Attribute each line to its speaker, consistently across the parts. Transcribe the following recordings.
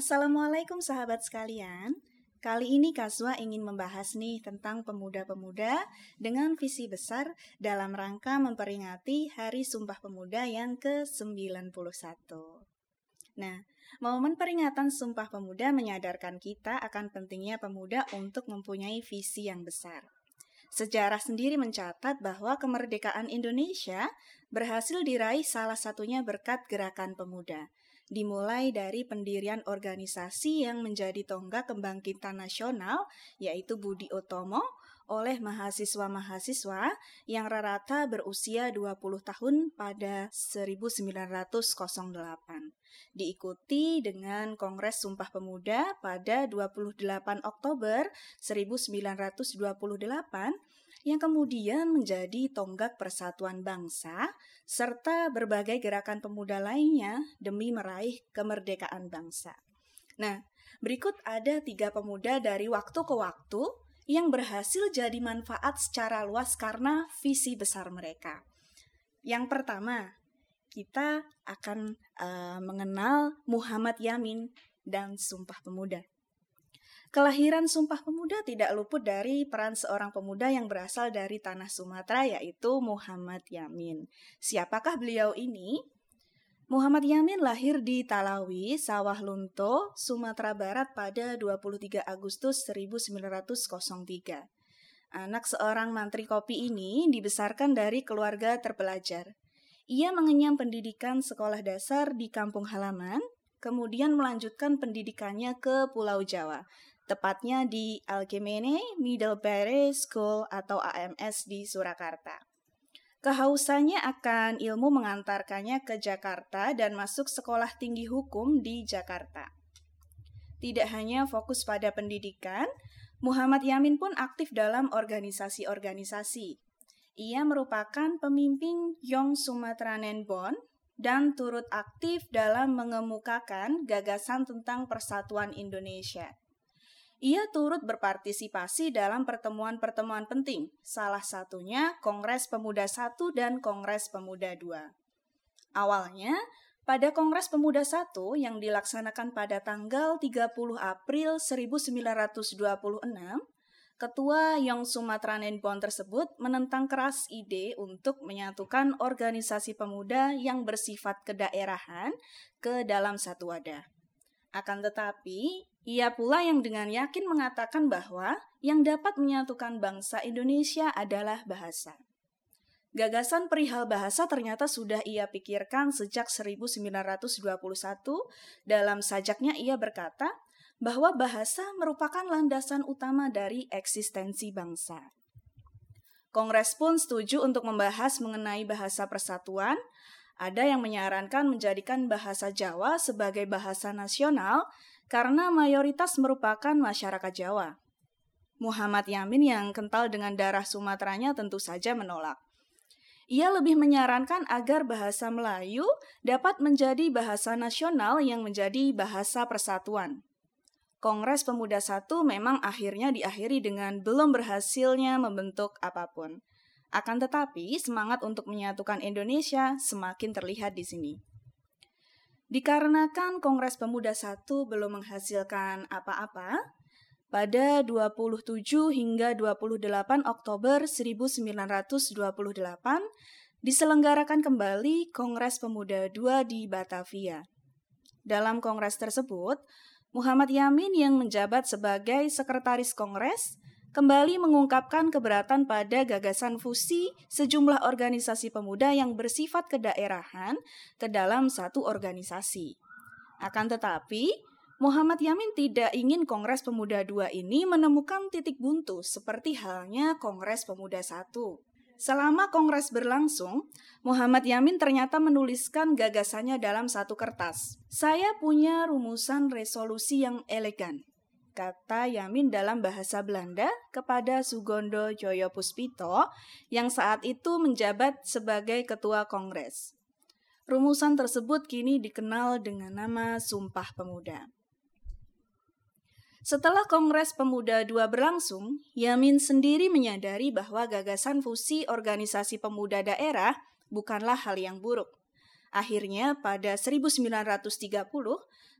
Speaker 1: Assalamualaikum sahabat sekalian. Kali ini Kaswa ingin membahas nih tentang pemuda-pemuda dengan visi besar dalam rangka memperingati Hari Sumpah Pemuda yang ke-91. Nah, momen peringatan Sumpah Pemuda menyadarkan kita akan pentingnya pemuda untuk mempunyai visi yang besar. Sejarah sendiri mencatat bahwa kemerdekaan Indonesia berhasil diraih salah satunya berkat gerakan pemuda dimulai dari pendirian organisasi yang menjadi tonggak kebangkitan nasional, yaitu Budi Utomo, oleh mahasiswa-mahasiswa yang rata-rata berusia 20 tahun pada 1908. Diikuti dengan Kongres Sumpah Pemuda pada 28 Oktober 1928 yang kemudian menjadi tonggak persatuan bangsa serta berbagai gerakan pemuda lainnya demi meraih kemerdekaan bangsa. Nah, berikut ada tiga pemuda dari waktu ke waktu yang berhasil jadi manfaat secara luas karena visi besar mereka. Yang pertama, kita akan uh, mengenal Muhammad Yamin dan Sumpah Pemuda. Kelahiran Sumpah Pemuda tidak luput dari peran seorang pemuda yang berasal dari tanah Sumatera yaitu Muhammad Yamin. Siapakah beliau ini? Muhammad Yamin lahir di Talawi, Sawah Lunto, Sumatera Barat pada 23 Agustus 1903. Anak seorang mantri kopi ini dibesarkan dari keluarga terpelajar. Ia mengenyam pendidikan sekolah dasar di kampung halaman, kemudian melanjutkan pendidikannya ke Pulau Jawa, tepatnya di Algemene Middlebury School atau AMS di Surakarta. Kehausannya akan ilmu mengantarkannya ke Jakarta dan masuk sekolah tinggi hukum di Jakarta. Tidak hanya fokus pada pendidikan, Muhammad Yamin pun aktif dalam organisasi-organisasi. Ia merupakan pemimpin Yong Sumatranen Bond dan turut aktif dalam mengemukakan gagasan tentang persatuan Indonesia. Ia turut berpartisipasi dalam pertemuan-pertemuan penting, salah satunya Kongres Pemuda I dan Kongres Pemuda II. Awalnya, pada Kongres Pemuda I yang dilaksanakan pada tanggal 30 April 1926, Ketua Yong Sumatranen Bond tersebut menentang keras ide untuk menyatukan organisasi pemuda yang bersifat kedaerahan ke dalam satu wadah. Akan tetapi, ia pula yang dengan yakin mengatakan bahwa yang dapat menyatukan bangsa Indonesia adalah bahasa. Gagasan perihal bahasa ternyata sudah ia pikirkan sejak 1921. Dalam sajaknya ia berkata bahwa bahasa merupakan landasan utama dari eksistensi bangsa. Kongres pun setuju untuk membahas mengenai bahasa persatuan. Ada yang menyarankan menjadikan bahasa Jawa sebagai bahasa nasional karena mayoritas merupakan masyarakat Jawa. Muhammad Yamin yang kental dengan darah Sumateranya tentu saja menolak. Ia lebih menyarankan agar bahasa Melayu dapat menjadi bahasa nasional yang menjadi bahasa persatuan. Kongres Pemuda Satu memang akhirnya diakhiri dengan belum berhasilnya membentuk apa pun. Akan tetapi, semangat untuk menyatukan Indonesia semakin terlihat di sini. Dikarenakan Kongres Pemuda I belum menghasilkan apa-apa, pada 27 hingga 28 Oktober 1928 diselenggarakan kembali Kongres Pemuda II di Batavia. Dalam kongres tersebut, Muhammad Yamin yang menjabat sebagai sekretaris kongres kembali mengungkapkan keberatan pada gagasan fusi sejumlah organisasi pemuda yang bersifat kedaerahan ke dalam satu organisasi. Akan tetapi, Muhammad Yamin tidak ingin Kongres Pemuda II ini menemukan titik buntu seperti halnya Kongres Pemuda I. Selama kongres berlangsung, Muhammad Yamin ternyata menuliskan gagasannya dalam satu kertas. Saya punya rumusan resolusi yang elegan kata Yamin dalam bahasa Belanda kepada Sugondo Joyo Puspito yang saat itu menjabat sebagai ketua kongres. Rumusan tersebut kini dikenal dengan nama Sumpah Pemuda. Setelah Kongres Pemuda II berlangsung, Yamin sendiri menyadari bahwa gagasan fusi organisasi pemuda daerah bukanlah hal yang buruk. Akhirnya pada 1930,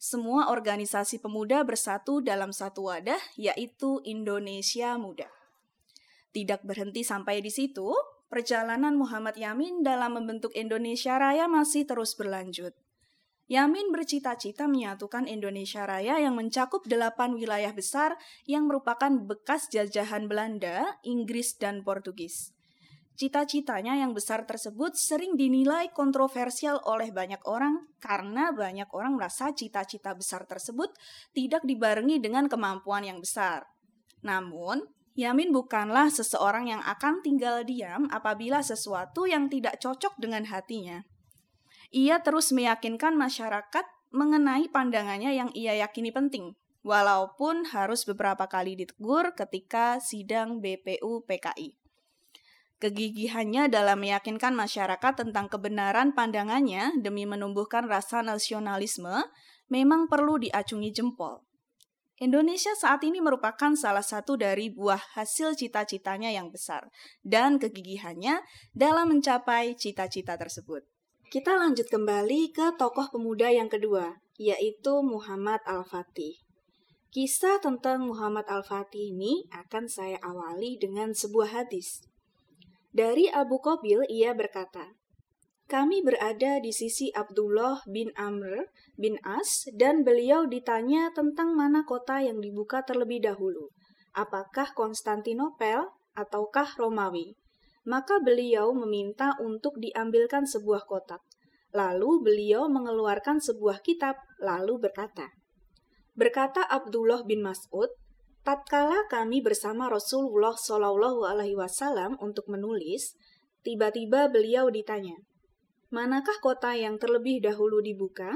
Speaker 1: semua organisasi pemuda bersatu dalam satu wadah yaitu Indonesia Muda. Tidak berhenti sampai di situ, perjalanan Muhammad Yamin dalam membentuk Indonesia Raya masih terus berlanjut. Yamin bercita-cita menyatukan Indonesia Raya yang mencakup delapan wilayah besar yang merupakan bekas jajahan Belanda, Inggris, dan Portugis. Cita-citanya yang besar tersebut sering dinilai kontroversial oleh banyak orang karena banyak orang merasa cita-cita besar tersebut tidak dibarengi dengan kemampuan yang besar. Namun, Yamin bukanlah seseorang yang akan tinggal diam apabila sesuatu yang tidak cocok dengan hatinya. Ia terus meyakinkan masyarakat mengenai pandangannya yang ia yakini penting, walaupun harus beberapa kali ditegur ketika sidang BPU PKI. Kegigihannya dalam meyakinkan masyarakat tentang kebenaran pandangannya demi menumbuhkan rasa nasionalisme memang perlu diacungi jempol. Indonesia saat ini merupakan salah satu dari buah hasil cita-citanya yang besar dan kegigihannya dalam mencapai cita-cita tersebut. Kita lanjut kembali ke tokoh pemuda yang kedua, yaitu Muhammad Al-Fatih. Kisah tentang Muhammad Al-Fatih ini akan saya awali dengan sebuah hadis. Dari Abu Qabil ia berkata, kami berada di sisi Abdullah bin Amr bin As dan beliau ditanya tentang mana kota yang dibuka terlebih dahulu. Apakah Konstantinopel ataukah Romawi? Maka beliau meminta untuk diambilkan sebuah kotak. Lalu beliau mengeluarkan sebuah kitab, lalu berkata, Berkata Abdullah bin Mas'ud, tatkala kami bersama Rasulullah Shallallahu Alaihi Wasallam untuk menulis, tiba-tiba beliau ditanya, manakah kota yang terlebih dahulu dibuka?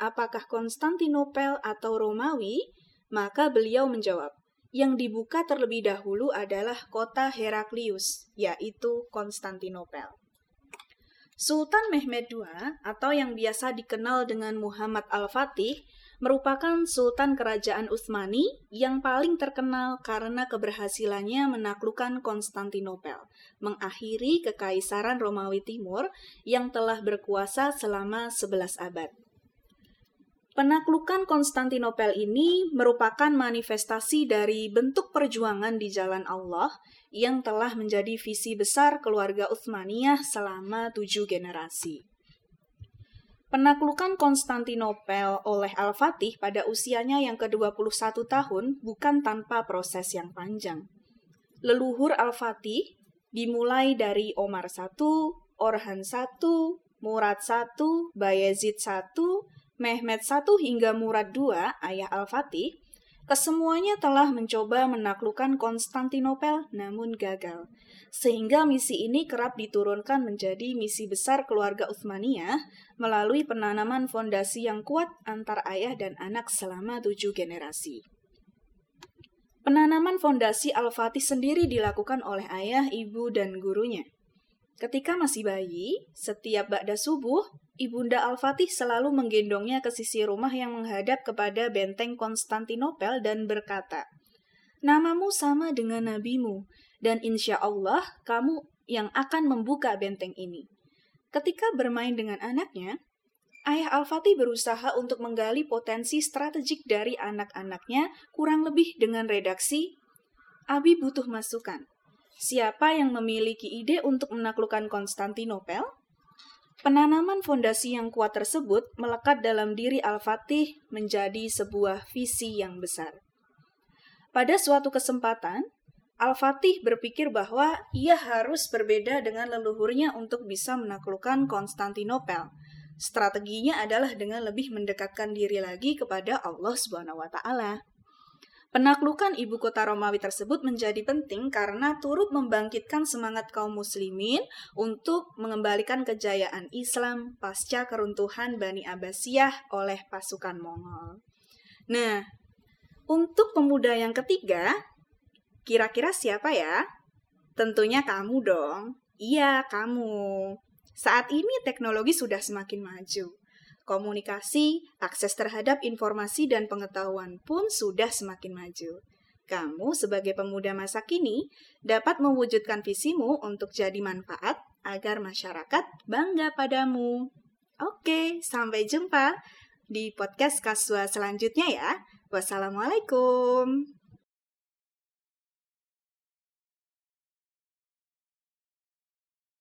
Speaker 1: Apakah Konstantinopel atau Romawi? Maka beliau menjawab, yang dibuka terlebih dahulu adalah kota Heraklius, yaitu Konstantinopel. Sultan Mehmed II, atau yang biasa dikenal dengan Muhammad Al-Fatih, merupakan Sultan Kerajaan Utsmani yang paling terkenal karena keberhasilannya menaklukkan Konstantinopel, mengakhiri Kekaisaran Romawi Timur yang telah berkuasa selama 11 abad. Penaklukan Konstantinopel ini merupakan manifestasi dari bentuk perjuangan di jalan Allah yang telah menjadi visi besar keluarga Utsmaniyah selama tujuh generasi. Penaklukan Konstantinopel oleh Al-Fatih pada usianya yang ke-21 tahun bukan tanpa proses yang panjang. Leluhur Al-Fatih dimulai dari Omar I, Orhan I, Murad I, Bayezid I, Mehmet I hingga Murad II, ayah Al-Fatih, kesemuanya telah mencoba menaklukkan Konstantinopel namun gagal. Sehingga misi ini kerap diturunkan menjadi misi besar keluarga Utsmaniyah melalui penanaman fondasi yang kuat antar ayah dan anak selama tujuh generasi. Penanaman fondasi Al-Fatih sendiri dilakukan oleh ayah, ibu, dan gurunya. Ketika masih bayi, setiap bakda subuh, Ibunda Al-Fatih selalu menggendongnya ke sisi rumah yang menghadap kepada benteng Konstantinopel dan berkata, Namamu sama dengan nabimu, dan insya Allah kamu yang akan membuka benteng ini. Ketika bermain dengan anaknya, ayah Al-Fatih berusaha untuk menggali potensi strategik dari anak-anaknya kurang lebih dengan redaksi, Abi butuh masukan. Siapa yang memiliki ide untuk menaklukkan Konstantinopel? Penanaman fondasi yang kuat tersebut melekat dalam diri Al-Fatih menjadi sebuah visi yang besar. Pada suatu kesempatan, Al-Fatih berpikir bahwa ia harus berbeda dengan leluhurnya untuk bisa menaklukkan Konstantinopel. Strateginya adalah dengan lebih mendekatkan diri lagi kepada Allah Subhanahu wa taala. Penaklukan ibu kota Romawi tersebut menjadi penting karena turut membangkitkan semangat kaum muslimin untuk mengembalikan kejayaan Islam pasca keruntuhan Bani Abbasiyah oleh pasukan Mongol. Nah, untuk pemuda yang ketiga, kira-kira siapa ya? Tentunya kamu dong. Iya, kamu. Saat ini teknologi sudah semakin maju komunikasi, akses terhadap informasi dan pengetahuan pun sudah semakin maju. Kamu sebagai pemuda masa kini dapat mewujudkan visimu untuk jadi manfaat agar masyarakat bangga padamu. Oke, sampai jumpa di podcast Kasua selanjutnya ya. Wassalamualaikum.